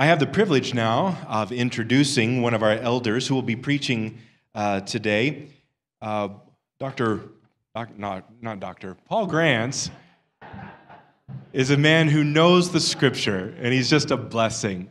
I have the privilege now of introducing one of our elders who will be preaching uh, today. Uh, Dr. Doc, not, not Dr. Paul Grants is a man who knows the scripture, and he's just a blessing.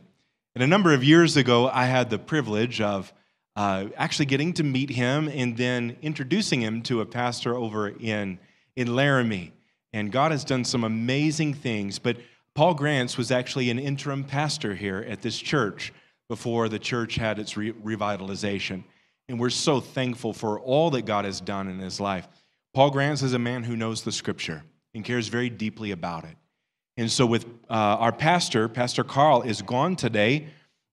And a number of years ago, I had the privilege of uh, actually getting to meet him and then introducing him to a pastor over in, in Laramie. And God has done some amazing things. But Paul Grants was actually an interim pastor here at this church before the church had its re- revitalization. And we're so thankful for all that God has done in his life. Paul Grants is a man who knows the scripture and cares very deeply about it. And so, with uh, our pastor, Pastor Carl, is gone today.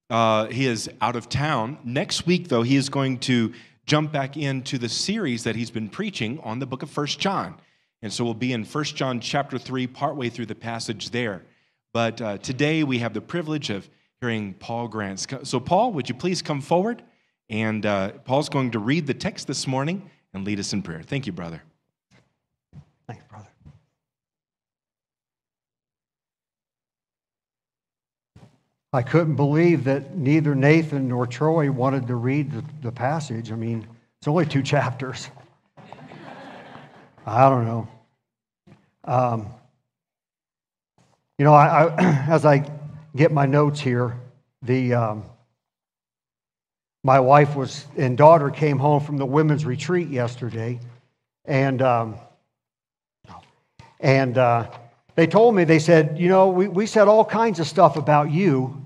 Uh, he is out of town. Next week, though, he is going to jump back into the series that he's been preaching on the book of First John. And so we'll be in First John chapter 3, partway through the passage there. But uh, today we have the privilege of hearing Paul Grants. So, Paul, would you please come forward? And uh, Paul's going to read the text this morning and lead us in prayer. Thank you, brother. Thanks, brother. I couldn't believe that neither Nathan nor Troy wanted to read the, the passage. I mean, it's only two chapters. I don't know. Um, you know, I, I, as I get my notes here, the um, my wife was and daughter came home from the women's retreat yesterday, and um, and uh, they told me they said, you know, we, we said all kinds of stuff about you.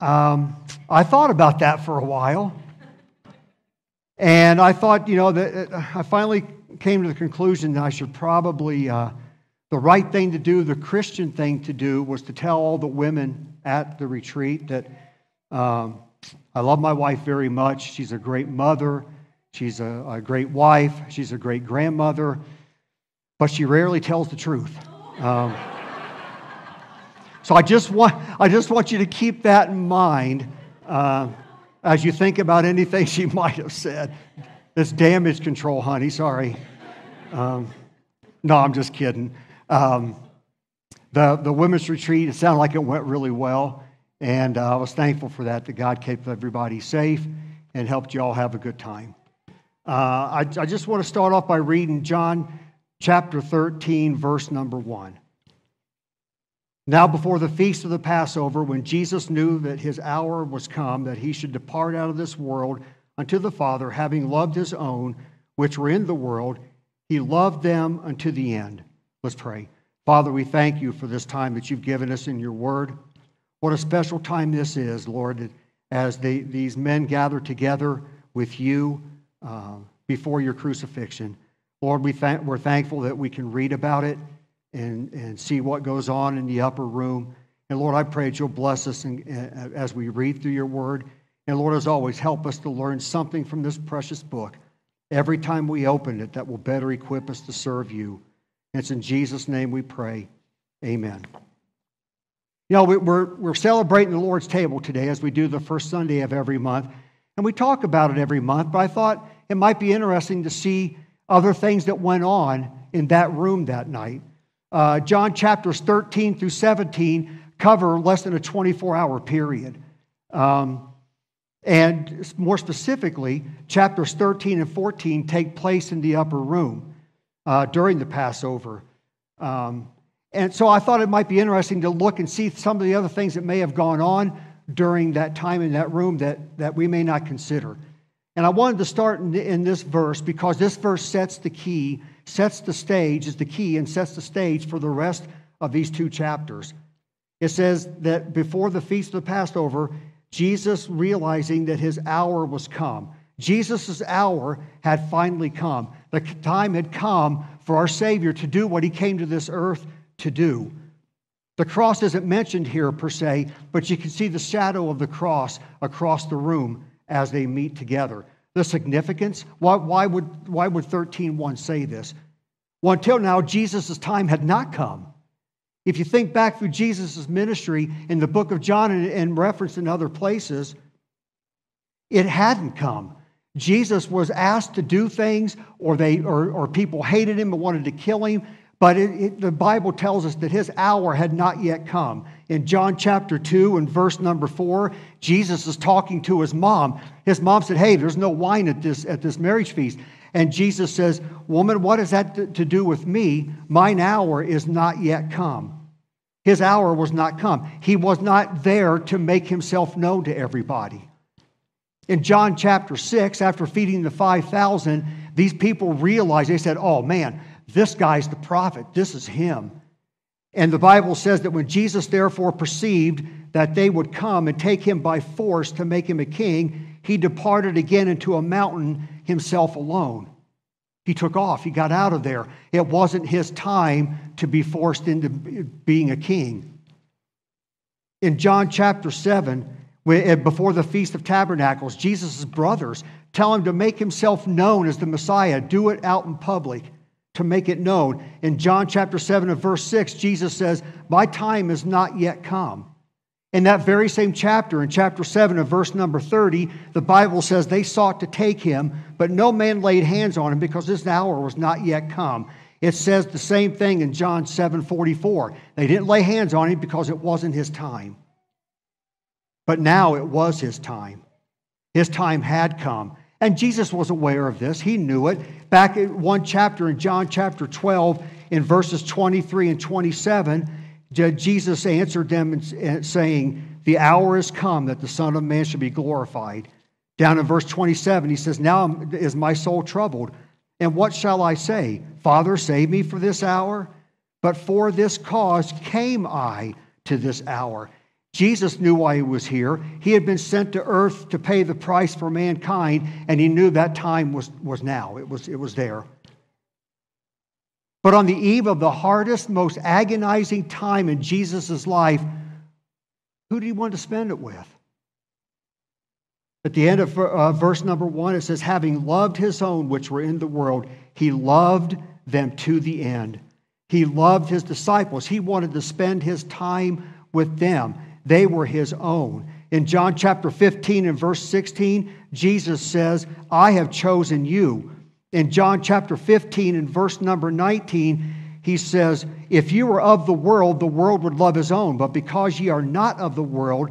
Um, I thought about that for a while. And I thought, you know, that uh, I finally came to the conclusion that I should probably, uh, the right thing to do, the Christian thing to do, was to tell all the women at the retreat that um, I love my wife very much. She's a great mother, she's a, a great wife, she's a great grandmother, but she rarely tells the truth. Um, so I just want, I just want you to keep that in mind. Uh, as you think about anything she might have said. It's damage control, honey. Sorry. Um, no, I'm just kidding. Um, the, the women's retreat, it sounded like it went really well. And uh, I was thankful for that, that God kept everybody safe and helped you all have a good time. Uh, I, I just want to start off by reading John chapter 13, verse number 1. Now, before the feast of the Passover, when Jesus knew that his hour was come, that he should depart out of this world unto the Father, having loved his own which were in the world, he loved them unto the end. Let's pray. Father, we thank you for this time that you've given us in your word. What a special time this is, Lord, as they, these men gather together with you uh, before your crucifixion. Lord, we th- we're thankful that we can read about it and, and see what goes on in the upper room. And Lord, I pray that you'll bless us in, as we read through your word. And Lord, as always, help us to learn something from this precious book every time we open it that will better equip us to serve you. It's in Jesus' name we pray. Amen. You know, we're, we're celebrating the Lord's table today as we do the first Sunday of every month. And we talk about it every month, but I thought it might be interesting to see other things that went on in that room that night. Uh, John chapters 13 through 17 cover less than a 24 hour period. Um, and more specifically, chapters 13 and 14 take place in the upper room uh, during the Passover. Um, and so I thought it might be interesting to look and see some of the other things that may have gone on during that time in that room that, that we may not consider. And I wanted to start in, in this verse because this verse sets the key sets the stage, is the key, and sets the stage for the rest of these two chapters. It says that before the feast of the Passover, Jesus realizing that his hour was come. Jesus' hour had finally come. The time had come for our Savior to do what he came to this earth to do. The cross isn't mentioned here per se, but you can see the shadow of the cross across the room as they meet together the significance. Why, why, would, why would 13.1 say this? Well, until now, Jesus' time had not come. If you think back through Jesus' ministry in the book of John and, and referenced in other places, it hadn't come. Jesus was asked to do things, or, they, or, or people hated him and wanted to kill him, But it, it, the Bible tells us that his hour had not yet come. In John chapter 2 and verse number 4, Jesus is talking to his mom. His mom said, Hey, there's no wine at this, at this marriage feast. And Jesus says, Woman, what has that to do with me? Mine hour is not yet come. His hour was not come. He was not there to make himself known to everybody. In John chapter 6, after feeding the 5,000, these people realized, they said, Oh man, this guy's the prophet. This is him. And the Bible says that when Jesus therefore perceived that they would come and take him by force to make him a king, he departed again into a mountain himself alone. He took off, he got out of there. It wasn't his time to be forced into being a king. In John chapter 7, eh, Eh, before the Feast of Tabernacles, Jesus' brothers tell him to make himself known as the Messiah, do it out in public to make it known. In John chapter 7 and verse 6, Jesus says, My time is not yet come. In that very same chapter, in chapter 7 of verse number 30, the Bible says they sought to take him, but no man laid hands on him because his hour was not yet come. It says the same thing in John 7 44. They didn't lay hands on him because it wasn't his time. But now it was his time. His time had come. And Jesus was aware of this. He knew it. Back in one chapter in John chapter 12, in verses 23 and 27, Jesus answered them saying, The hour is come that the Son of Man should be glorified. Down in verse 27, he says, Now is my soul troubled. And what shall I say? Father, save me for this hour? But for this cause came I to this hour. Jesus knew why he was here. He had been sent to earth to pay the price for mankind, and he knew that time was, was now. It was, it was there. But on the eve of the hardest, most agonizing time in Jesus' life, who did he want to spend it with? At the end of uh, verse number one, it says, Having loved his own which were in the world, he loved them to the end. He loved his disciples. He wanted to spend his time with them. They were his own. In John chapter 15 and verse 16, Jesus says, I have chosen you. In John chapter 15 and verse number 19, he says, If you were of the world, the world would love his own. But because ye are not of the world,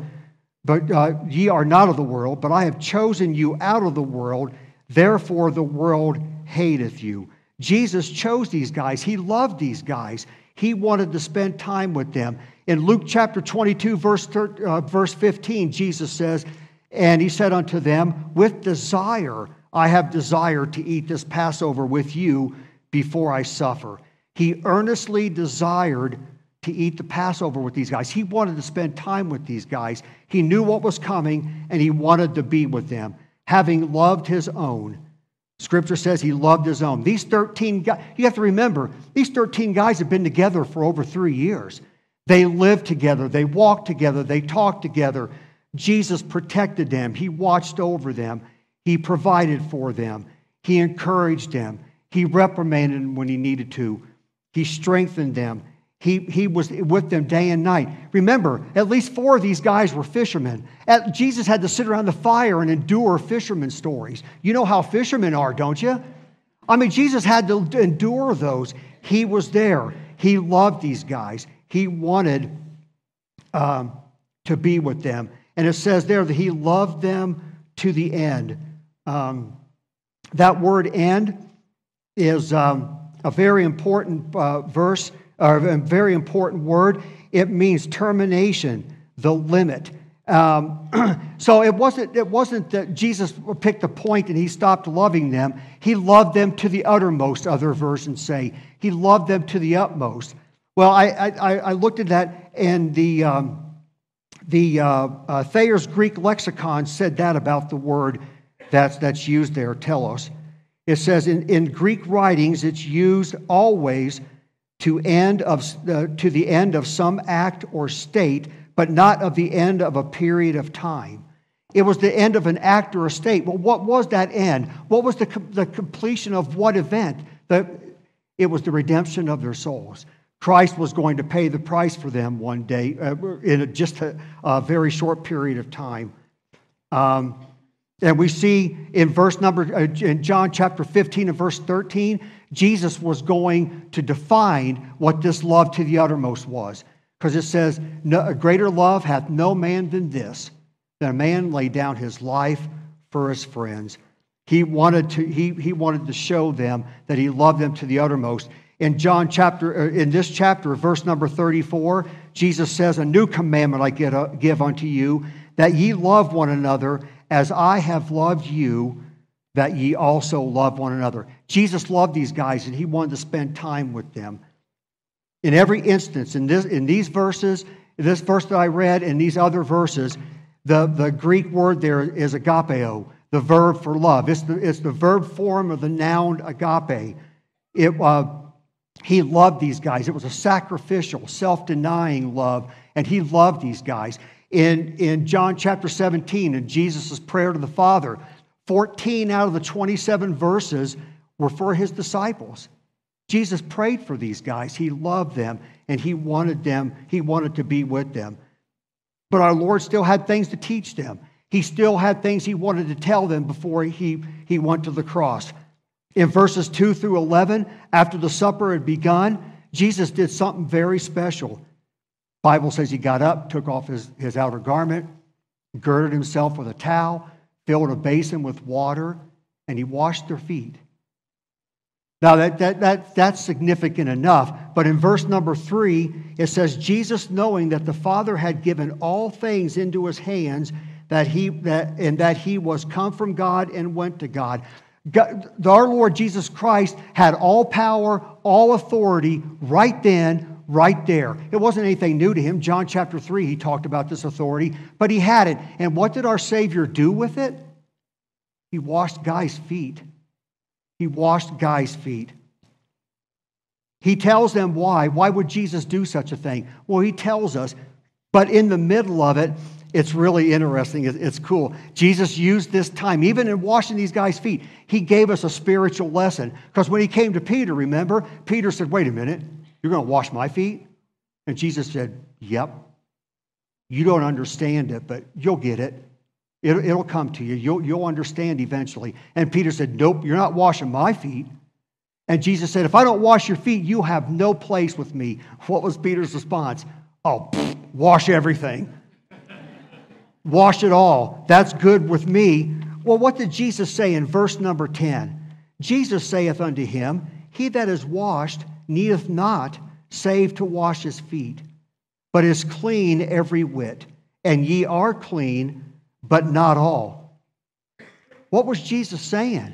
but uh, ye are not of the world, but I have chosen you out of the world, therefore the world hateth you. Jesus chose these guys. He loved these guys. He wanted to spend time with them. In Luke chapter 22, verse, uh, verse 15, Jesus says, And he said unto them, With desire I have desired to eat this Passover with you before I suffer. He earnestly desired to eat the Passover with these guys. He wanted to spend time with these guys. He knew what was coming and he wanted to be with them, having loved his own. Scripture says he loved his own. These 13 guys, you have to remember, these 13 guys have been together for over three years. They lived together, they walked together, they talked together. Jesus protected them, He watched over them, He provided for them, He encouraged them, He reprimanded them when He needed to, He strengthened them. He, he was with them day and night. Remember, at least four of these guys were fishermen. At, Jesus had to sit around the fire and endure fishermen stories. You know how fishermen are, don't you? I mean, Jesus had to endure those. He was there. He loved these guys. He wanted um, to be with them. And it says there that he loved them to the end. Um, that word end is um, a very important uh, verse, or a very important word. It means termination, the limit. Um, so it wasn't, it wasn't that Jesus picked a point and he stopped loving them. He loved them to the uttermost, other versions say. He loved them to the utmost. Well, I, I, I looked at that, and the, um, the uh, uh, Thayer's Greek lexicon said that about the word that's, that's used there, telos. It says in, in Greek writings, it's used always to, end of, uh, to the end of some act or state, but not of the end of a period of time. It was the end of an act or a state. Well, what was that end? What was the, the completion of what event? The, it was the redemption of their souls. Christ was going to pay the price for them one day uh, in a, just a, a, very short period of time. Um, And we see in verse number, uh, in John chapter 15 and verse 13, Jesus was going to define what this love to the uttermost was. Because it says, no, A greater love hath no man than this, that a man lay down his life for his friends. He wanted to, he, he wanted to show them that he loved them to the uttermost. In John chapter, uh, in this chapter, verse number 34, Jesus says, A new commandment I uh, give unto you, that ye love one another as I have loved you, that ye also love one another. Jesus loved these guys and he wanted to spend time with them. In every instance, in, this, in these verses, this verse that I read, and these other verses, the, the Greek word there is agapeo, the verb for love. It's the, it's the verb form of the noun agape. It, uh, he loved these guys. It was a sacrificial, self denying love, and he loved these guys. In, in John chapter 17, in Jesus' prayer to the Father, 14 out of the 27 verses were for his disciples. Jesus prayed for these guys. He loved them and he wanted them, he wanted to be with them. But our Lord still had things to teach them. He still had things he wanted to tell them before he, he went to the cross. In verses 2 through 11, after the supper had begun, Jesus did something very special. Bible says he got up, took off his, his outer garment, girded himself with a towel, filled a basin with water, and he washed their feet. Now, that, that, that, that's significant enough. But in verse number three, it says, Jesus, knowing that the Father had given all things into his hands, that he, that, and that he was come from God and went to God. God. Our Lord Jesus Christ had all power, all authority right then, right there. It wasn't anything new to him. John chapter 3, he talked about this authority, but he had it. And what did our Savior do with it? He washed guys' feet. He washed guys' feet. He tells them why. Why would Jesus do such a thing? Well, he tells us, but in the middle of it, it's really interesting. It's cool. Jesus used this time, even in washing these guys' feet, he gave us a spiritual lesson. Because when he came to Peter, remember, Peter said, Wait a minute, you're going to wash my feet? And Jesus said, Yep. You don't understand it, but you'll get it. It, will come to you. You'll, you'll understand eventually. And Peter said, Nope, you're not washing my feet. And Jesus said, If I don't wash your feet, you have no place with me. What was Peter's response? Oh, pfft, wash everything. Wash it all. That's good with me. Well, what did Jesus say in verse number 10? Jesus saith unto him, He that is washed needeth not save to wash his feet, but is clean every whit. And ye are clean, but not all. What was Jesus saying?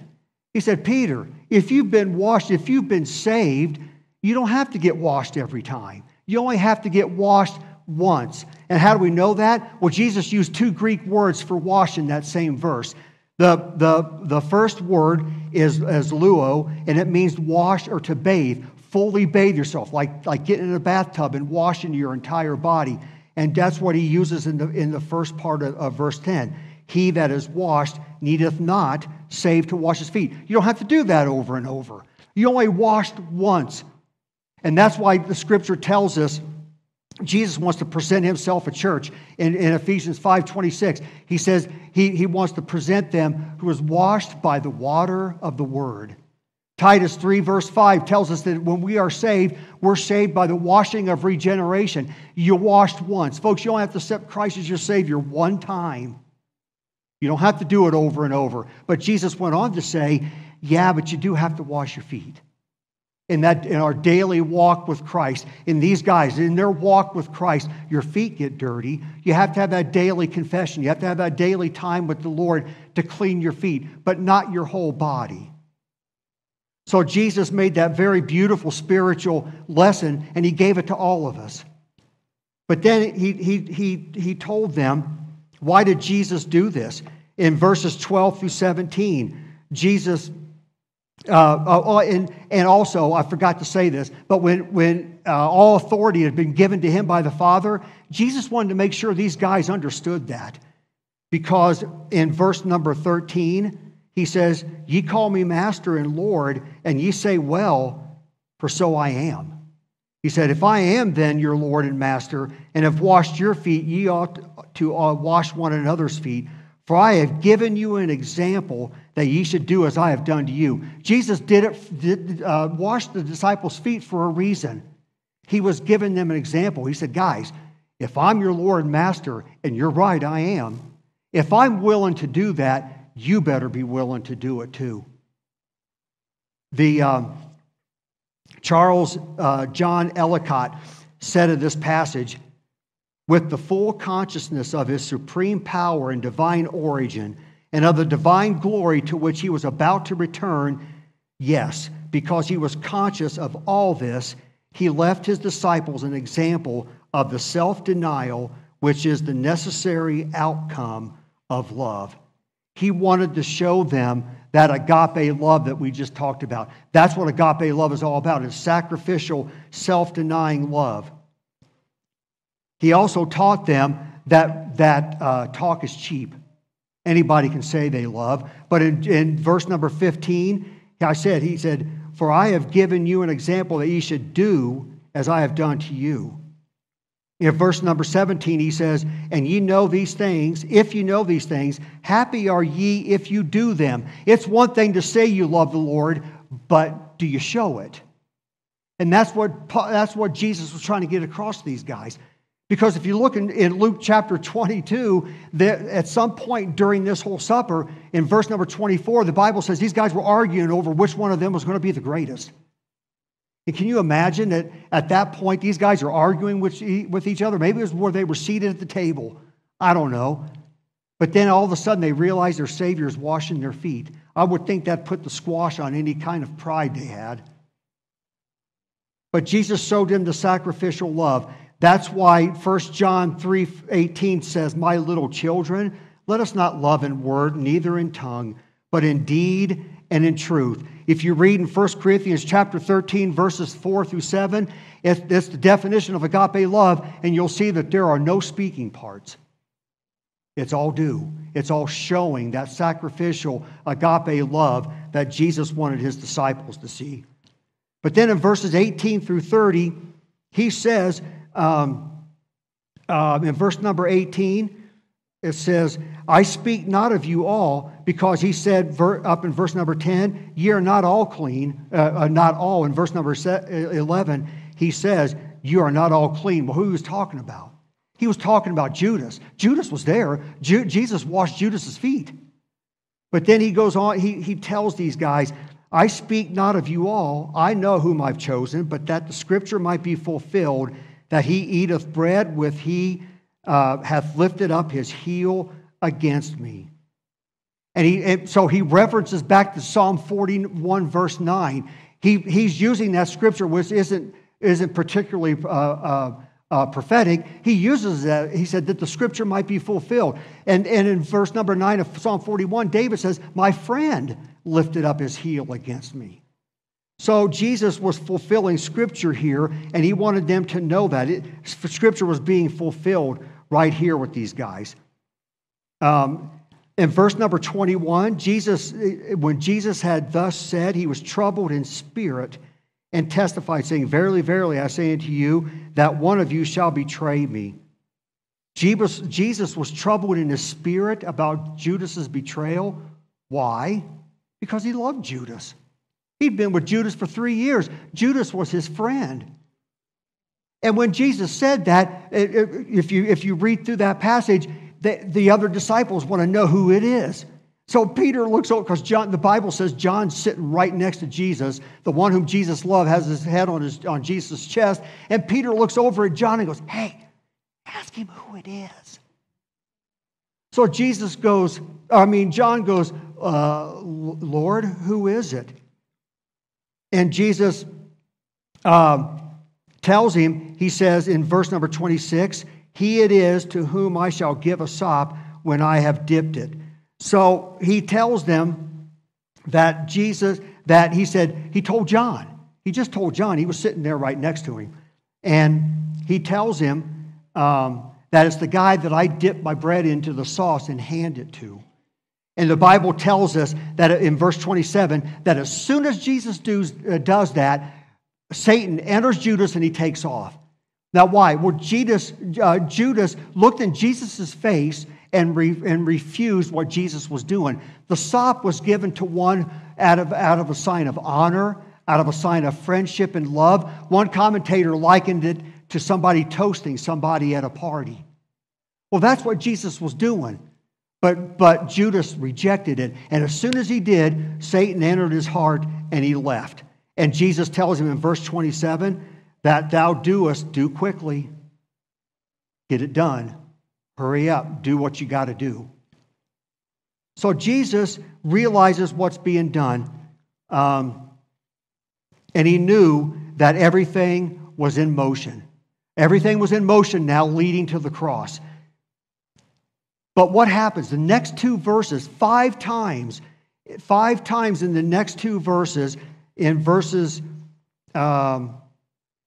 He said, Peter, if you've been washed, if you've been saved, you don't have to get washed every time. You only have to get washed once. And how do we know that? Well, Jesus used two Greek words for wash in that same verse. The, the, the first word is, is luo, and it means wash or to bathe. Fully bathe yourself, like, like getting in a bathtub and washing your entire body. And that's what he uses in the, in the first part of, of verse 10. He that is washed needeth not save to wash his feet. You don't have to do that over and over. You only washed once. And that's why the scripture tells us Jesus wants to present himself a church. In, in Ephesians 5.26, he says he, he wants to present them who is washed by the water of the word. Titus 3, verse 5 tells us that when we are saved, we're saved by the washing of regeneration. You're washed once. Folks, you only have to accept Christ as your Savior one time. You don't have to do it over and over. But Jesus went on to say, yeah, but you do have to wash your feet. In that in our daily walk with Christ, in these guys, in their walk with Christ, your feet get dirty. You have to have that daily confession. You have to have that daily time with the Lord to clean your feet, but not your whole body. So Jesus made that very beautiful spiritual lesson and he gave it to all of us. But then he, he, he, he told them, why did Jesus do this? In verses 12 through 17, Jesus, uh, uh, oh, and, and also, I forgot to say this, but when, when uh, all authority had been given to him by the Father, Jesus wanted to make sure these guys understood that. Because in verse number 13, he says, Ye call me master and Lord, and ye say, Well, for so I am. He said, If I am then your Lord and master, and have washed your feet, ye ought to uh, wash one another's feet. For I have given you an example that ye should do as I have done to you. Jesus did it, did, uh, washed the disciples' feet for a reason. He was giving them an example. He said, Guys, if I'm your Lord and Master, and you're right, I am, if I'm willing to do that, you better be willing to do it too. The um, Charles uh, John Ellicott said of this passage, with the full consciousness of his supreme power and divine origin, and of the divine glory to which he was about to return, yes, because he was conscious of all this, he left his disciples an example of the self denial which is the necessary outcome of love. He wanted to show them that agape love that we just talked about. That's what agape love is all about. It's sacrificial, self-denying love. He also taught them that, that uh, talk is cheap. Anybody can say they love. But in, in verse number 15, I said, he said, For I have given you an example that ye should do as I have done to you. In verse number 17, he says, And ye know these things, if you know these things, happy are ye if you do them. It's one thing to say you love the Lord, but do you show it? And that's what, that's what Jesus was trying to get across to these guys. Because if you look in, in Luke chapter 22, that at some point during this whole supper, in verse number 24, the Bible says these guys were arguing over which one of them was going to be the greatest. And can you imagine that at that point these guys are arguing with, with each other? Maybe it was where they were seated at the table. I don't know. But then all of a sudden they realize their Savior is washing their feet. I would think that put the squash on any kind of pride they had. But Jesus showed them the sacrificial love. That's why 1 John 3 18 says, My little children, let us not love in word, neither in tongue, but in deed and in truth. If you read in 1 Corinthians chapter 13, verses 4 through 7, it's the definition of agape love, and you'll see that there are no speaking parts. It's all do. It's all showing that sacrificial agape love that Jesus wanted his disciples to see. But then in verses 18 through 30, he says, um, uh, in verse number 18, it says, I speak not of you all, because he said up in verse number 10, ye are not all clean, uh, uh not all. In verse number 11, he says, you are not all clean. Well, who he was talking about? He was talking about Judas. Judas was there. Ju- Jesus washed Judas's feet. But then he goes on, he, he tells these guys, I speak not of you all. I know whom I've chosen, but that the scripture might be fulfilled, that he eateth bread with he uh, hath lifted up his heel against me. And, he, and so he references back to Psalm 41, verse 9. He, he's using that scripture, which isn't, isn't particularly uh, uh, uh, prophetic. He uses that. He said that the scripture might be fulfilled. And, and in verse number 9 of Psalm 41, David says, My friend lifted up his heel against me. So Jesus was fulfilling Scripture here, and he wanted them to know that it, Scripture was being fulfilled right here with these guys. Um, in verse number 21, Jesus, when Jesus had thus said, he was troubled in spirit and testified, saying, Verily, verily, I say unto you, that one of you shall betray me. Jesus, Jesus was troubled in his spirit about Judas's betrayal. Why? Because he loved Judas. He'd been with Judas for three years. Judas was his friend. And when Jesus said that, if you, if you read through that passage, the, the other disciples want to know who it is. So Peter looks over because John, the Bible says John's sitting right next to Jesus. The one whom Jesus loved has his head on, his, on Jesus' chest. And Peter looks over at John and goes, Hey, ask him who it is. So Jesus goes, I mean, John goes, uh, Lord, who is it? And Jesus um, tells him, he says in verse number 26, He it is to whom I shall give a sop when I have dipped it. So he tells them that Jesus, that he said, he told John. He just told John. He was sitting there right next to him. And he tells him um, that it's the guy that I dip my bread into the sauce and hand it to. And the Bible tells us that in verse 27 that as soon as Jesus does, uh, does that, Satan enters Judas and he takes off. Now, why? Well, Judas, uh, Judas looked in Jesus' face and, re, and refused what Jesus was doing. The sop was given to one out of, out of a sign of honor, out of a sign of friendship and love. One commentator likened it to somebody toasting somebody at a party. Well, that's what Jesus was doing. But, but Judas rejected it. And as soon as he did, Satan entered his heart and he left. And Jesus tells him in verse 27 that thou doest, do quickly, get it done, hurry up, do what you got to do. So Jesus realizes what's being done, um, and he knew that everything was in motion. Everything was in motion now, leading to the cross. But what happens? The next two verses, five times, five times in the next two verses, in verses um,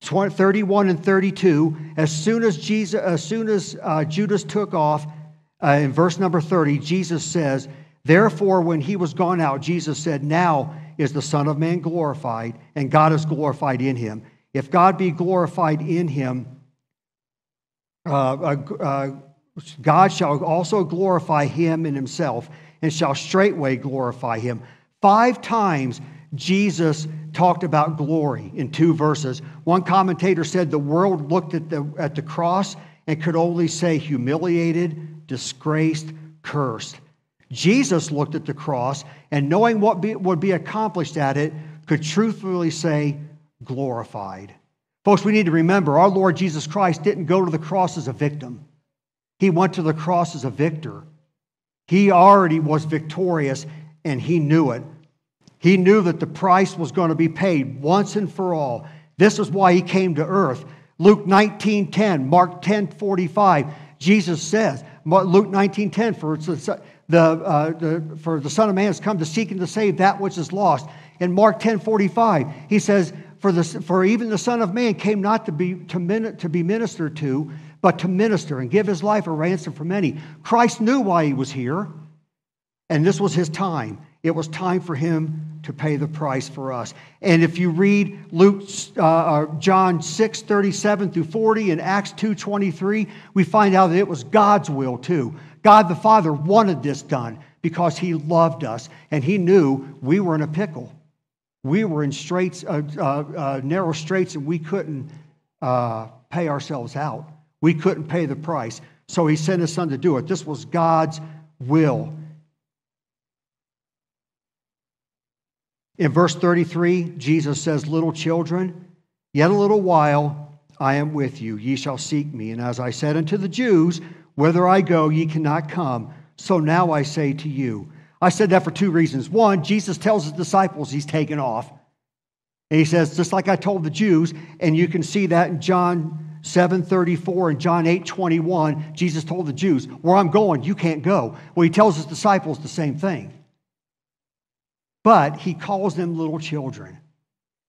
20, 31 and 32, as soon as, Jesus, as, soon as uh, Judas took off, uh, in verse number 30, Jesus says, Therefore, when he was gone out, Jesus said, Now is the Son of Man glorified, and God is glorified in him. If God be glorified in him, uh, uh, uh God shall also glorify him in himself and shall straightway glorify him. Five times Jesus talked about glory in two verses. One commentator said the world looked at the, at the cross and could only say humiliated, disgraced, cursed. Jesus looked at the cross and knowing what be, would be accomplished at it, could truthfully say glorified. Folks, we need to remember our Lord Jesus Christ didn't go to the cross as a victim. He went to the cross as a victor. He already was victorious and he knew it. He knew that the price was going to be paid once and for all. This is why he came to earth. Luke 19:10, Mark 10:45. Jesus says, Luke 19:10, for the, uh, the, for the Son of Man has come to seek and to save that which is lost. In Mark 10:45, he says, for, the, for even the Son of Man came not to be, to, min, to be ministered to, but to minister and give his life a ransom for many. Christ knew why he was here, and this was his time. It was time for him to pay the price for us. And if you read Luke, uh, uh John 6, 37 through 40 and Acts 2, 23, we find out that it was God's will too. God the Father wanted this done because he loved us and he knew we were in a pickle. We were in straits, uh, uh, uh narrow straits, and we couldn't uh, pay ourselves out. We couldn't pay the price. So he sent his son to do it. This was God's will. In verse 33, Jesus says, Little children, yet a little while I am with you. Ye shall seek me. And as I said unto the Jews, Whither I go, ye cannot come. So now I say to you. I said that for two reasons. One, Jesus tells his disciples he's taken off. And he says, just like I told the Jews, and you can see that in John 7:34 and John 8:21, Jesus told the Jews, "Where I'm going, you can't go." Well, he tells his disciples the same thing. But he calls them little children.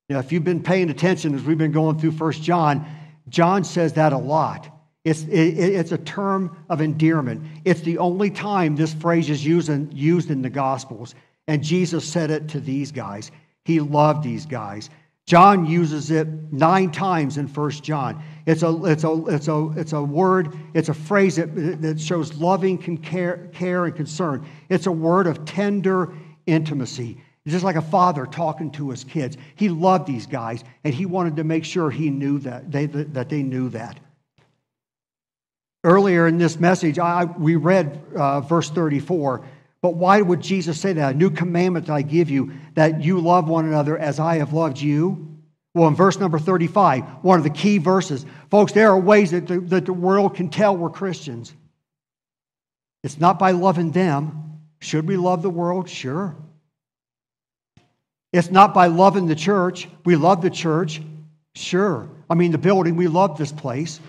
Now, if you've been paying attention as we've been going through First John, John says that a lot. It's, it, it's a term of endearment. It's the only time this phrase is used in, used in the Gospels. And Jesus said it to these guys. He loved these guys. John uses it nine times in First John. It's a, it's, a, it's, a, it's a word, it's a phrase that, that shows loving care, care and concern. It's a word of tender intimacy. It's just like a father talking to his kids. He loved these guys, and he wanted to make sure he knew that they, that they knew that. Earlier in this message, I, we read uh, verse 34. But why would Jesus say that? A new commandment I give you, that you love one another as I have loved you. Well, in verse number 35, one of the key verses, folks, there are ways that the, that the world can tell we're Christians. It's not by loving them. Should we love the world? Sure. It's not by loving the church. We love the church. Sure. I mean, the building, we love this place.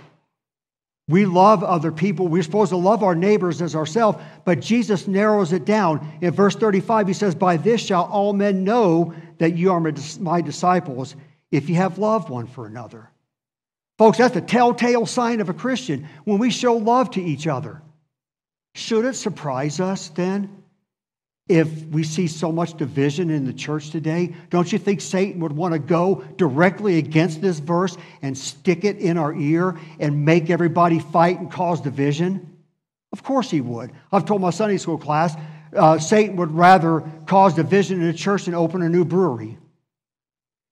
We love other people. We're supposed to love our neighbors as ourselves, but Jesus narrows it down. In verse 35, he says, By this shall all men know that you are my disciples if you have love one for another. Folks, that's a telltale sign of a Christian when we show love to each other. Should it surprise us then if we see so much division in the church today, don't you think Satan would want to go directly against this verse and stick it in our ear and make everybody fight and cause division? Of course he would. I've told my Sunday school class uh, Satan would rather cause division in a church than open a new brewery.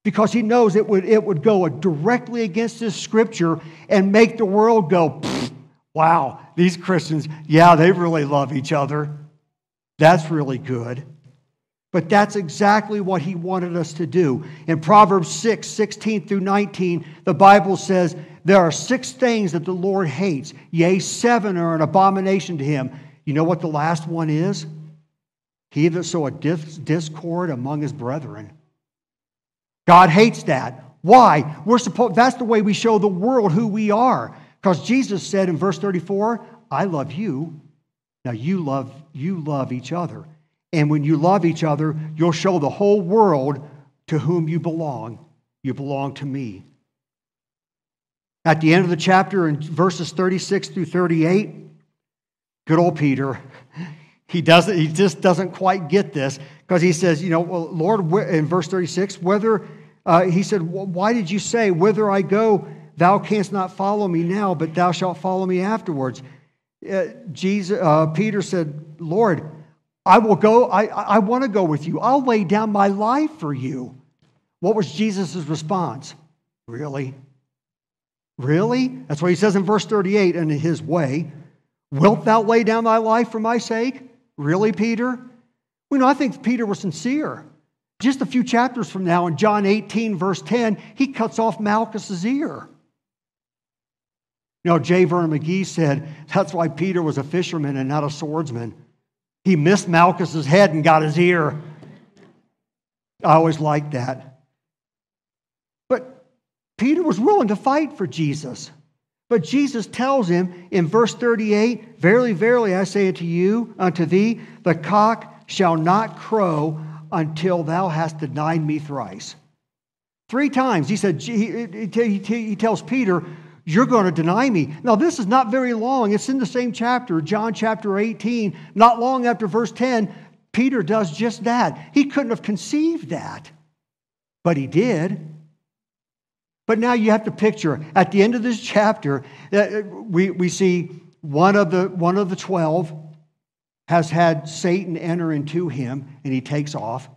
Because he knows it would, it would go directly against this scripture and make the world go, wow, these Christians, yeah, they really love each other. That's really good. But that's exactly what he wanted us to do. In Proverbs 6, 16 through 19, the Bible says, There are six things that the Lord hates, yea, seven are an abomination to him. You know what the last one is? He that sow a discord among his brethren. God hates that. Why? We're supposed that's the way we show the world who we are. Because Jesus said in verse 34, I love you. Now you love you love each other. And when you love each other, you'll show the whole world to whom you belong. You belong to me. At the end of the chapter, in verses 36 through 38, good old Peter, he doesn't, he just doesn't quite get this because he says, you know, well, Lord, in verse 36, whether, uh, he said, why did you say, whither I go, thou canst not follow me now, but thou shalt follow me afterwards? Uh, Jesus, uh, Peter said, Lord, I will go, I, I want to go with you. I'll lay down my life for you. What was Jesus' response? Really? Really? That's what he says in verse 38 and in his way. Wilt thou lay down thy life for my sake? Really, Peter? We know, I think Peter was sincere. Just a few chapters from now, in John 18, verse 10, he cuts off Malchus's ear. You know, J. Vernon McGee said that's why Peter was a fisherman and not a swordsman. He missed Malchus's head and got his ear. I always liked that. But Peter was willing to fight for Jesus. But Jesus tells him in verse 38 Verily, verily, I say unto you, unto thee, the cock shall not crow until thou hast denied me thrice. Three times he said, he, tells Peter, you're going to deny me. Now, this is not very long. It's in the same chapter, John chapter 18. Not long after verse 10, Peter does just that. He couldn't have conceived that, but he did. But now you have to picture at the end of this chapter, uh, we, we see one of, the, one of the 12 has had Satan enter into him and he takes off.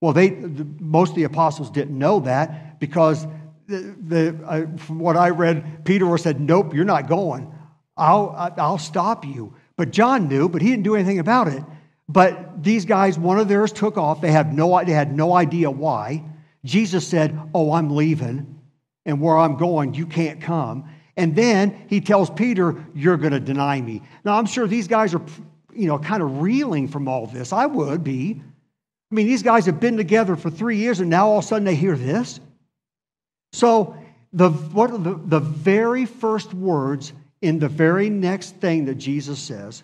Well, they, the, most of the apostles didn't know that because the, the, uh, from what I read, Peter said, Nope, you're not going. I'll, I'll stop you. But John knew, but he didn't do anything about it. But these guys, one of theirs took off. They had no, they had no idea why. Jesus said, Oh, I'm leaving, and where I'm going, you can't come. And then he tells Peter, You're going to deny me. Now, I'm sure these guys are, you know, kind of reeling from all this. I would be. I mean, these guys have been together for three years, and now all of a sudden they hear this. So, the, what the, the very first words in the very next thing that Jesus says?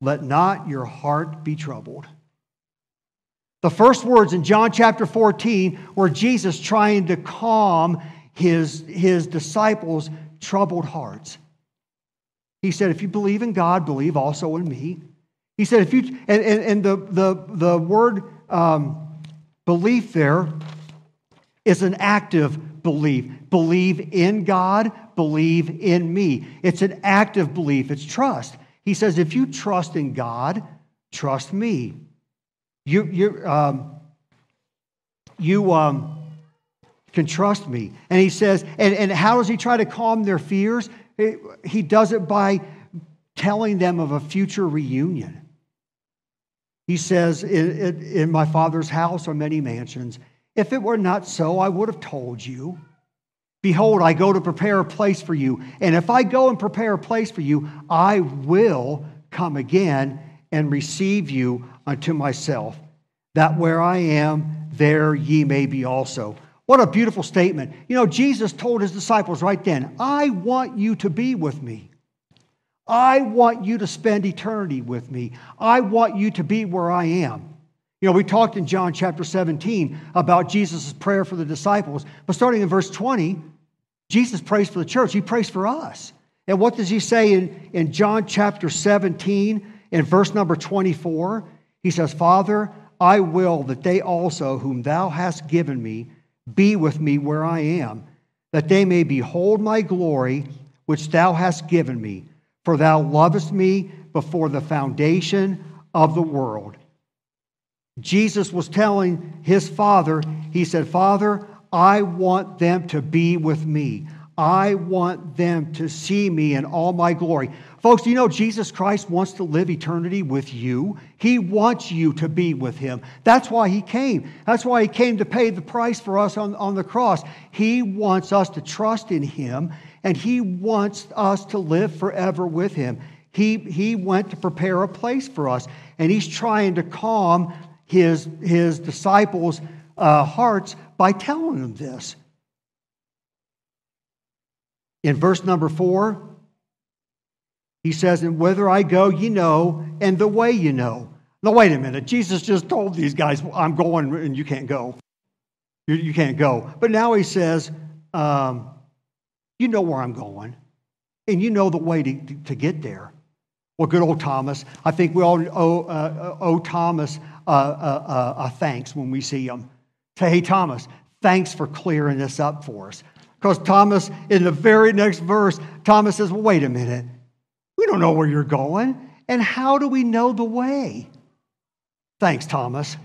Let not your heart be troubled. The first words in John chapter 14 were Jesus trying to calm his, his disciples' troubled hearts. He said, If you believe in God, believe also in me. He said, if you, and, and, and the, the, the word um, belief there is an active believe. Believe in God, believe in me. It's an active belief, it's trust. He says, if you trust in God, trust me. You, you, um, you um, can trust me. And he says, and, and how does he try to calm their fears? He does it by telling them of a future reunion. He says, in, in, in my father's house are many mansions. If it were not so, I would have told you. Behold, I go to prepare a place for you. And if I go and prepare a place for you, I will come again and receive you unto myself, that where I am, there ye may be also. What a beautiful statement. You know, Jesus told his disciples right then, I want you to be with me. I want you to spend eternity with me. I want you to be where I am. You know, we talked in John chapter 17 about Jesus' prayer for the disciples, but starting in verse 20, Jesus prays for the church. He prays for us. And what does he say in, in John chapter 17, in verse number 24? He says, Father, I will that they also, whom thou hast given me, be with me where I am, that they may behold my glory which thou hast given me. For thou lovest me before the foundation of the world. Jesus was telling his father, he said, Father, I want them to be with me. I want them to see me in all my glory. Folks, you know Jesus Christ wants to live eternity with you? He wants you to be with him. That's why he came. That's why he came to pay the price for us on, on the cross. He wants us to trust in him, and he wants us to live forever with him. He, he went to prepare a place for us, and he's trying to calm his, his disciples' uh, hearts by telling them this. In verse number four, he says, And whither I go, you know, and the way you know. Now, wait a minute. Jesus just told these guys, I'm going and you can't go. You, you can't go. But now he says, um, You know where I'm going, and you know the way to, to, to get there. Well, good old Thomas. I think we all owe, uh, owe Thomas uh, uh, uh, thanks when we see him. Say, hey, Thomas, thanks for clearing this up for us. Because Thomas, in the very next verse, Thomas says, well, wait a minute. We don't know where you're going. And how do we know the way? Thanks, Thomas.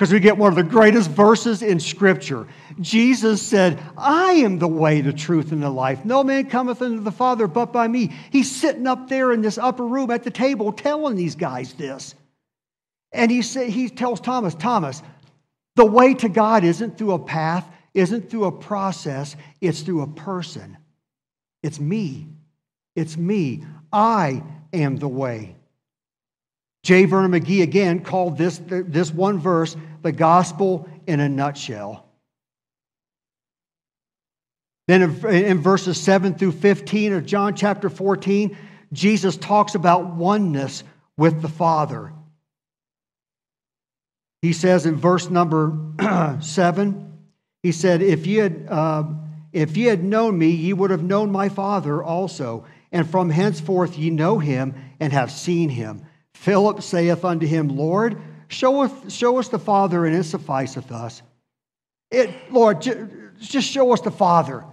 Because we get one of the greatest verses in Scripture. Jesus said, I am the way, the truth, and the life. No man cometh unto the Father but by me. He's sitting up there in this upper room at the table telling these guys this. And he, say, he tells Thomas, Thomas, the way to God isn't through a path, isn't through a process, it's through a person. It's me. It's me. I am the way. J. Vernon McGee again called this, this one verse the gospel in a nutshell. Then in verses 7 through 15 of John chapter 14, Jesus talks about oneness with the Father. He says in verse number 7, he said, If you had, uh, if ye had known me, ye would have known my Father also. And from henceforth ye know him and have seen him. Philip saith unto him, Lord, show us, show us the Father, and it sufficeth us. It, Lord, just show us the Father.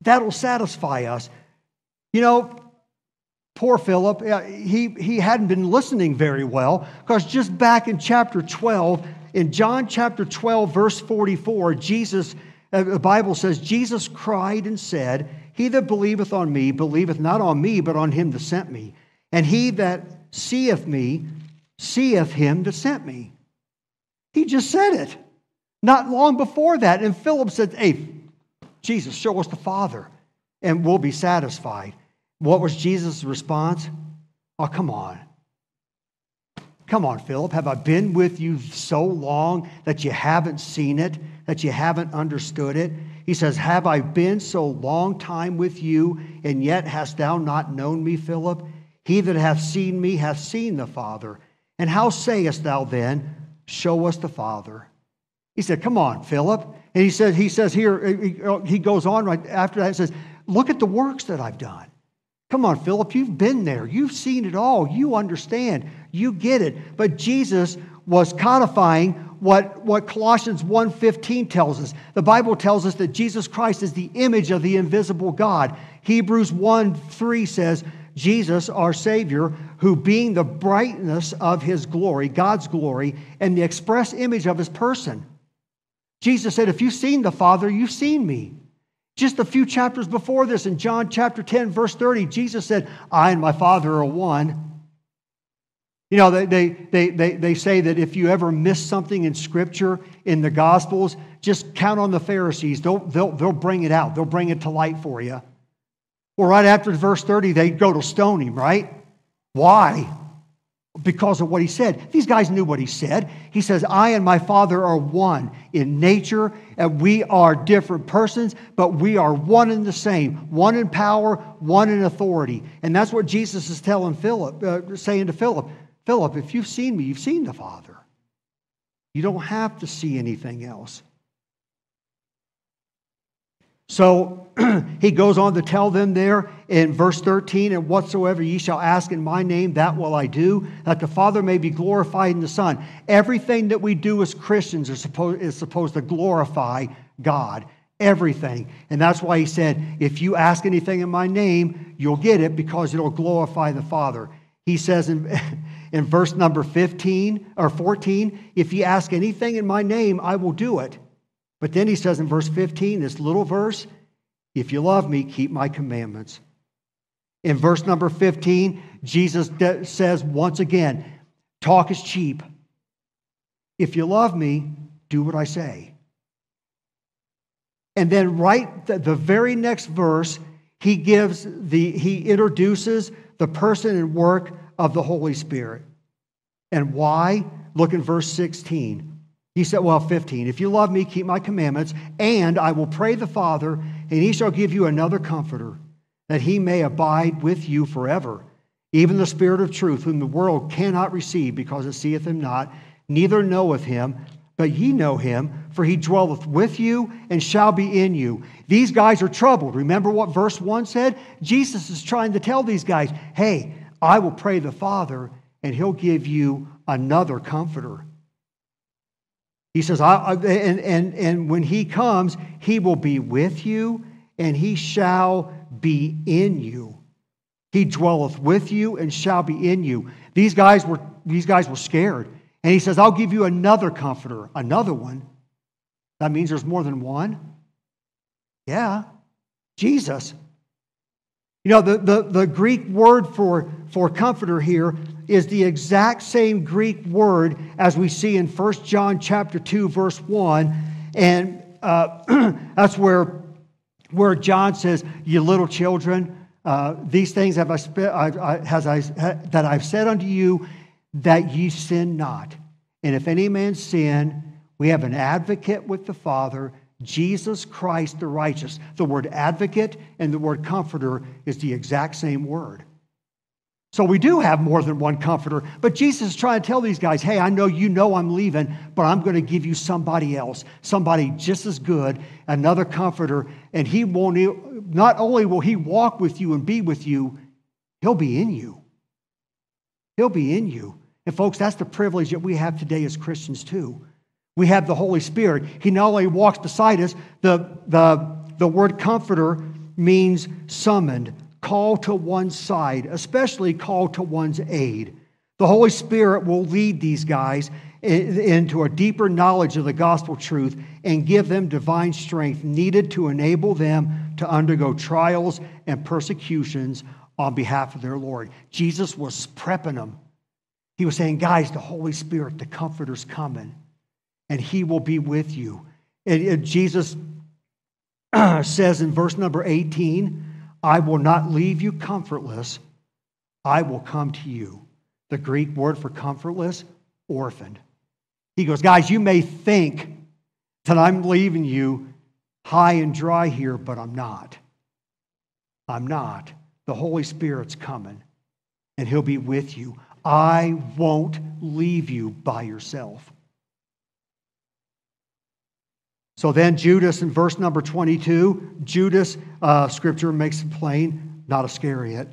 That'll satisfy us. You know, poor Philip, he, he hadn't been listening very well because just back in chapter 12, in John chapter 12, verse 44, Jesus, uh, the Bible says, Jesus cried and said, He that believeth on me believeth not on me, but on him that sent me. And he that seeth me seeth him that sent me. He just said it not long before that. And Philip said, Hey, Jesus, show us the Father, and we'll be satisfied. What was Jesus' response? Oh, come on. Come on, Philip. Have I been with you so long that you haven't seen it, that you haven't understood it? He says, Have I been so long time with you, and yet hast thou not known me, Philip? He that hath seen me hath seen the Father. And how sayest thou then, Show us the Father? He said, Come on, Philip. And he says, he says here, oh, he goes on right after that says, Look at the works that I've done. Come on, Philip, you've been there. You've seen it all. You understand. You get it. But Jesus was codifying what, what Colossians 1.15 tells us. The Bible tells us that Jesus Christ is the image of the invisible God. Hebrews 1.3 says, Jesus, our Savior, who being the brightness of his glory, God's glory, and the express image of his person. Jesus said, If you've seen the Father, you've seen me. Just a few chapters before this, in John chapter 10, verse 30, Jesus said, I and my Father are one. You know, they, they, they, they, they say that if you ever miss something in Scripture, in the Gospels, just count on the Pharisees. They'll, they'll, they'll bring it out, they'll bring it to light for you. Well, right after verse 30, they go to stone him, right? Why? because of what he said. These guys knew what he said. He says, I and my Father are one in nature, and we are different persons, but we are one in the same, one in power, one in authority. And that's what Jesus is telling Philip, uh, saying to Philip, Philip, if you've seen me, you've seen the Father. You don't have to see anything else. So he goes on to tell them there in verse 13, and whatsoever ye shall ask in my name, that will I do, that the Father may be glorified in the Son. Everything that we do as Christians is supposed, is supposed to glorify God. everything. And that's why he said, If you ask anything in my name, you'll get it because it'll glorify the Father. He says in, in verse number 15 or 14, If you ask anything in my name, I will do it. But then he says in verse 15, this little verse, If you love me, keep my commandments. In verse number 15, Jesus says once again, Talk is cheap. If you love me, do what I say. And then, right the, the very next verse, he gives the he introduces the person and work of the Holy Spirit. And why? Look in verse 16. He said, well, 15, if you love me, keep my commandments, and I will pray the Father, and he shall give you another comforter, that he may abide with you forever. Even the Spirit of truth, whom the world cannot receive, because it seeth him not, neither knoweth him, but ye know him, for he dwelleth with you and shall be in you. These guys are troubled. Remember what verse 1 said? Jesus is trying to tell these guys, hey, I will pray the Father, and he'll give you another comforter. He says, I, and, and, and when he comes, he will be with you, and he shall be in you. He dwelleth with you and shall be in you. These guys were, these guys were scared. And he says, I'll give you another comforter, another one. That means there's more than one? Yeah, Jesus. You know, the, the, the Greek word for, for comforter here is the exact same Greek word as we see in 1 John chapter 2, verse 1. And uh, that's where, where John says, You little children, uh, these things have I, I, I, has I, that I've said unto you that ye sin not. And if any man sin, we have an advocate with the Father, Jesus Christ the righteous. The word advocate and the word comforter is the exact same word. So we do have more than one comforter. But Jesus is trying to tell these guys, hey, I know you know I'm leaving, but I'm going to give you somebody else, somebody just as good, another comforter. And he won't, not only will he walk with you and be with you, he'll be in you. He'll be in you. And folks, that's the privilege that we have today as Christians too. We have the Holy Spirit. He not only walks beside us, the, the, the word comforter means summoned, called to one's side, especially call to one's aid. The Holy Spirit will lead these guys into a deeper knowledge of the gospel truth and give them divine strength needed to enable them to undergo trials and persecutions on behalf of their Lord. Jesus was prepping them he was saying, guys, the Holy Spirit, the Comforter's coming, and He will be with you. And Jesus says in verse number 18, I will not leave you comfortless, I will come to you. The Greek word for comfortless, orphaned. He goes, guys, you may think that I'm leaving you high and dry here, but I'm not. I'm not. The Holy Spirit's coming, and He'll be with you. I won't leave you by yourself. So then, Judas in verse number 22, Judas, uh, scripture makes it plain, not Iscariot.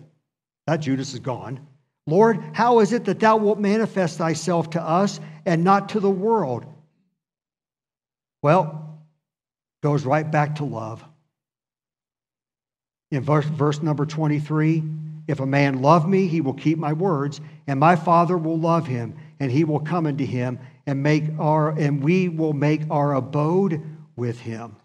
That Judas is gone. Lord, how is it that thou wilt manifest thyself to us and not to the world? Well, goes right back to love. In verse, verse number 23, if a man love me, he will keep my words, and my Father will love him, and he will come unto him and make our and we will make our abode with him.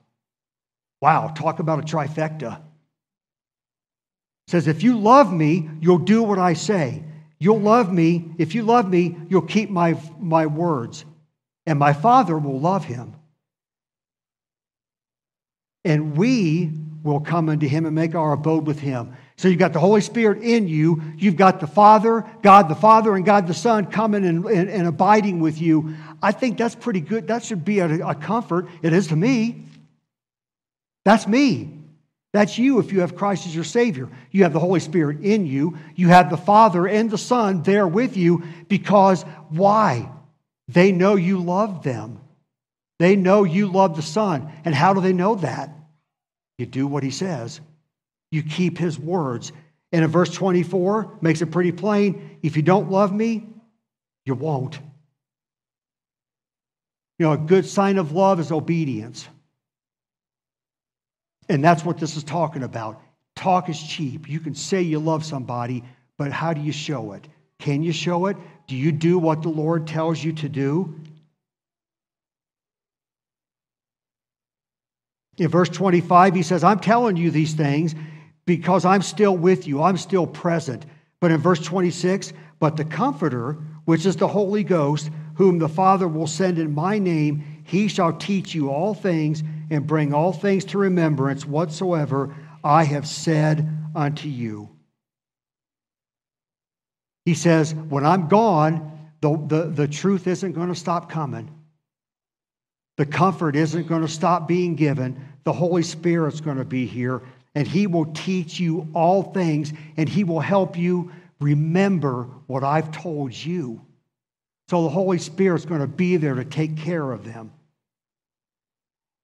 Wow, talk about a trifecta. It says, if you love me, you'll do what I say. You'll love me. If you love me, you'll keep my, my words, and my Father will love him. And we will come unto him and make our abode with him. So you've got the Holy Spirit in you. You've got the Father, God the Father, and God the Son coming and, and, and abiding with you. I think that's pretty good. That should be a, a comfort. It is to me. That's me. That's you if you have Christ as your Savior. You have the Holy Spirit in you. You have the Father and the Son there with you because why? They know you love them. They know you love the Son. And how do they know that? You do what He says you keep his words. And in verse 24, makes it pretty plain if you don't love me, you won't. You know, a good sign of love is obedience. And that's what this is talking about. Talk is cheap. You can say you love somebody, but how do you show it? Can you show it? Do you do what the Lord tells you to do? In verse 25, he says, I'm telling you these things because I'm still with you, I'm still present. But in verse 26, but the Comforter, which is the Holy Ghost, whom the Father will send in my name, he shall teach you all things and bring all things to remembrance whatsoever I have said unto you. He says, When I'm gone, the, the, the truth isn't going to stop coming. The comfort isn't going to stop being given. The Holy Spirit's going to be here, and He will teach you all things, and He will help you remember what I've told you. So the Holy Spirit's going to be there to take care of them.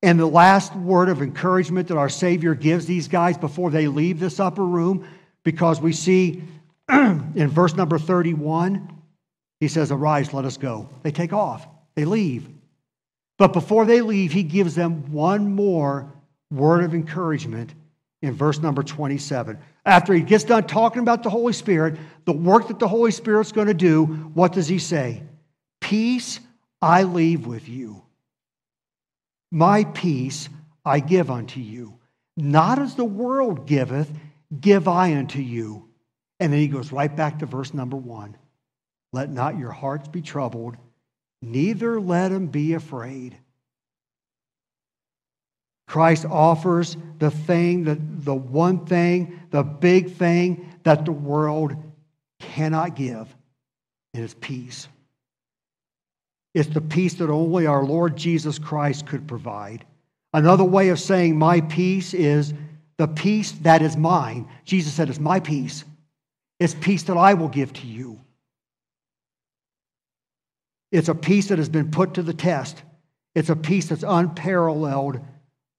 And the last word of encouragement that our Savior gives these guys before they leave this upper room, because we see in verse number 31, he says, Arise, let us go. They take off, they leave. But before they leave, he gives them one more word of encouragement in verse number 27. After he gets done talking about the Holy Spirit, the work that the Holy Spirit's going to do, what does he say? Peace I leave with you. My peace I give unto you. Not as the world giveth, give I unto you. And then he goes right back to verse number one. Let not your hearts be troubled, neither let them be afraid. Christ offers the thing, the, the one thing, the big thing that the world cannot give, and it's peace. It's the peace that only our Lord Jesus Christ could provide. Another way of saying my peace is the peace that is mine. Jesus said, It's my peace. It's peace that I will give to you. It's a peace that has been put to the test. It's a peace that's unparalleled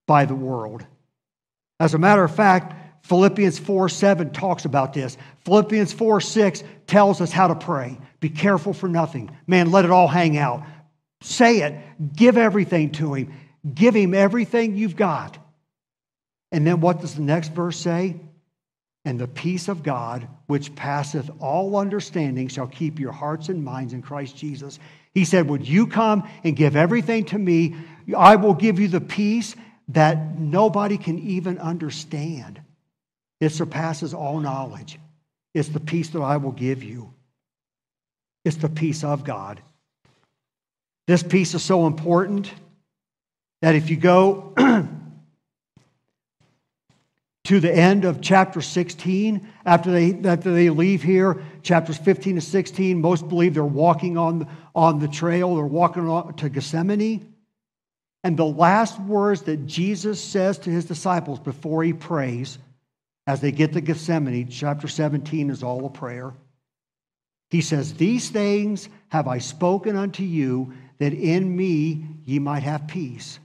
by the world. As a matter of fact, Philippians 4 7 talks about this. Philippians 4 6 tells us how to pray. Be careful for nothing. Man, let it all hang out. Say it. Give everything to Him. Give Him everything you've got. And then what does the next verse say? And the peace of God, which passeth all understanding, shall keep your hearts and minds in Christ Jesus. He said, Would you come and give everything to me? I will give you the peace that nobody can even understand. It surpasses all knowledge. It's the peace that I will give you. It's the peace of God. This peace is so important that if you go to the end of chapter 16, after they, after they leave here, chapters 15 to 16, most believe they're walking on, on the trail, they're walking to Gethsemane. And the last words that Jesus says to his disciples before he prays, as they get to Gethsemane, chapter 17 is all a prayer. He says, These things have I spoken unto you, that in me ye might have peace.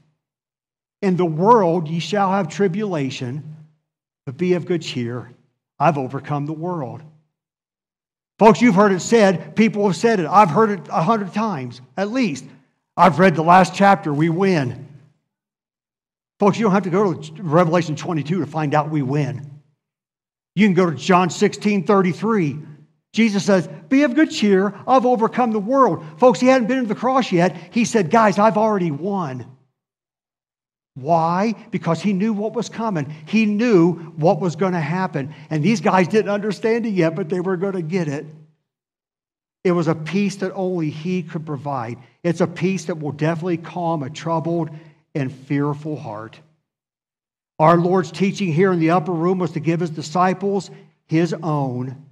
In the world ye shall have tribulation, but be of good cheer. I've overcome the world. Folks, you've heard it said, people have said it. I've heard it a hundred times, at least. I've read the last chapter, we win. Folks, you don't have to go to Revelation 22 to find out we win. You can go to John 16 33. Jesus says, Be of good cheer. I've overcome the world. Folks, he hadn't been to the cross yet. He said, Guys, I've already won. Why? Because he knew what was coming. He knew what was going to happen. And these guys didn't understand it yet, but they were going to get it. It was a peace that only He could provide. It's a peace that will definitely calm a troubled and fearful heart. Our Lord's teaching here in the upper room was to give His disciples His own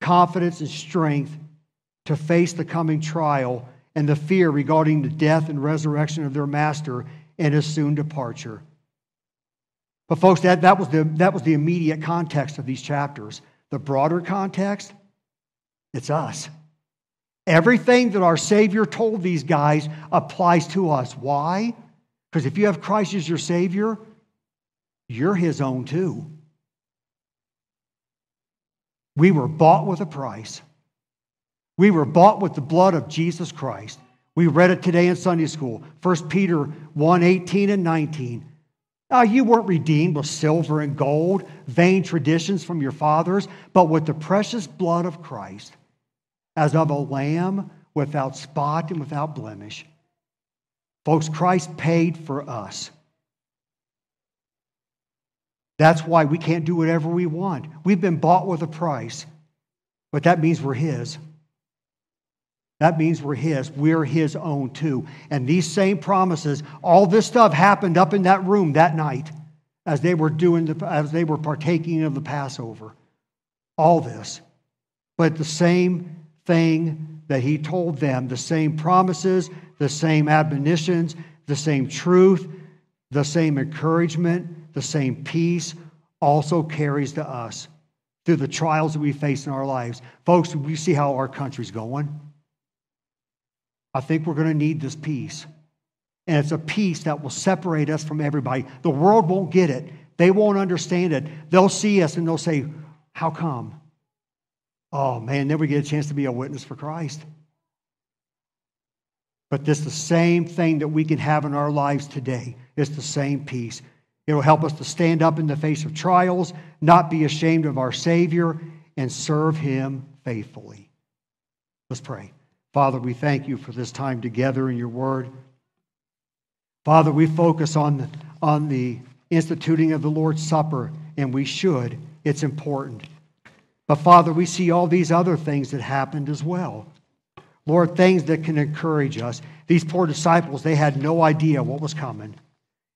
confidence and strength to face the coming trial and the fear regarding the death and resurrection of their Master and His soon departure. But, folks, that, that, was the, that was the immediate context of these chapters. The broader context, it's us. Everything that our Savior told these guys applies to us. Why? Because if you have Christ as your Savior, you're His own too. We were bought with a price. We were bought with the blood of Jesus Christ. We read it today in Sunday school. 1 Peter 1 18 and 19. Now, you weren't redeemed with silver and gold, vain traditions from your fathers, but with the precious blood of Christ, as of a lamb without spot and without blemish. Folks, Christ paid for us. That's why we can't do whatever we want. We've been bought with a price, but that means we're His. That means we're His. We're His own too. And these same promises, all this stuff happened up in that room that night as they were doing the, as they were partaking of the Passover. All this. But the same thing that He told them, the same promises, the same admonitions, the same truth, the same encouragement, the same peace also carries to us through the trials that we face in our lives. Folks, we see how our country's going. I think we're going to need this peace. And it's a peace that will separate us from everybody. The world won't get it, they won't understand it. They'll see us and they'll say, How come? Oh man, then we get a chance to be a witness for Christ. But this is the same thing that we can have in our lives today. It's the same peace. It will help us to stand up in the face of trials, not be ashamed of our Savior, and serve Him faithfully. Let's pray. Father, we thank you for this time together in your word. Father, we focus on on the instituting of the Lord's Supper, and we should. It's important. But Father, we see all these other things that happened as well. Lord, things that can encourage us. These poor disciples, they had no idea what was coming.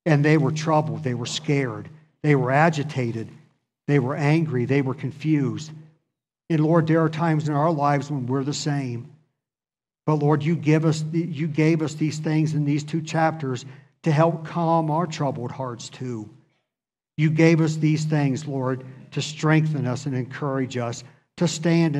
And they were troubled. They were scared. They were agitated. They were angry. They were confused. And Lord, there are times in our lives when we're the same. But Lord, you, give us, you gave us these things in these two chapters to help calm our troubled hearts too. You gave us these things, Lord, to strengthen us and encourage us to stand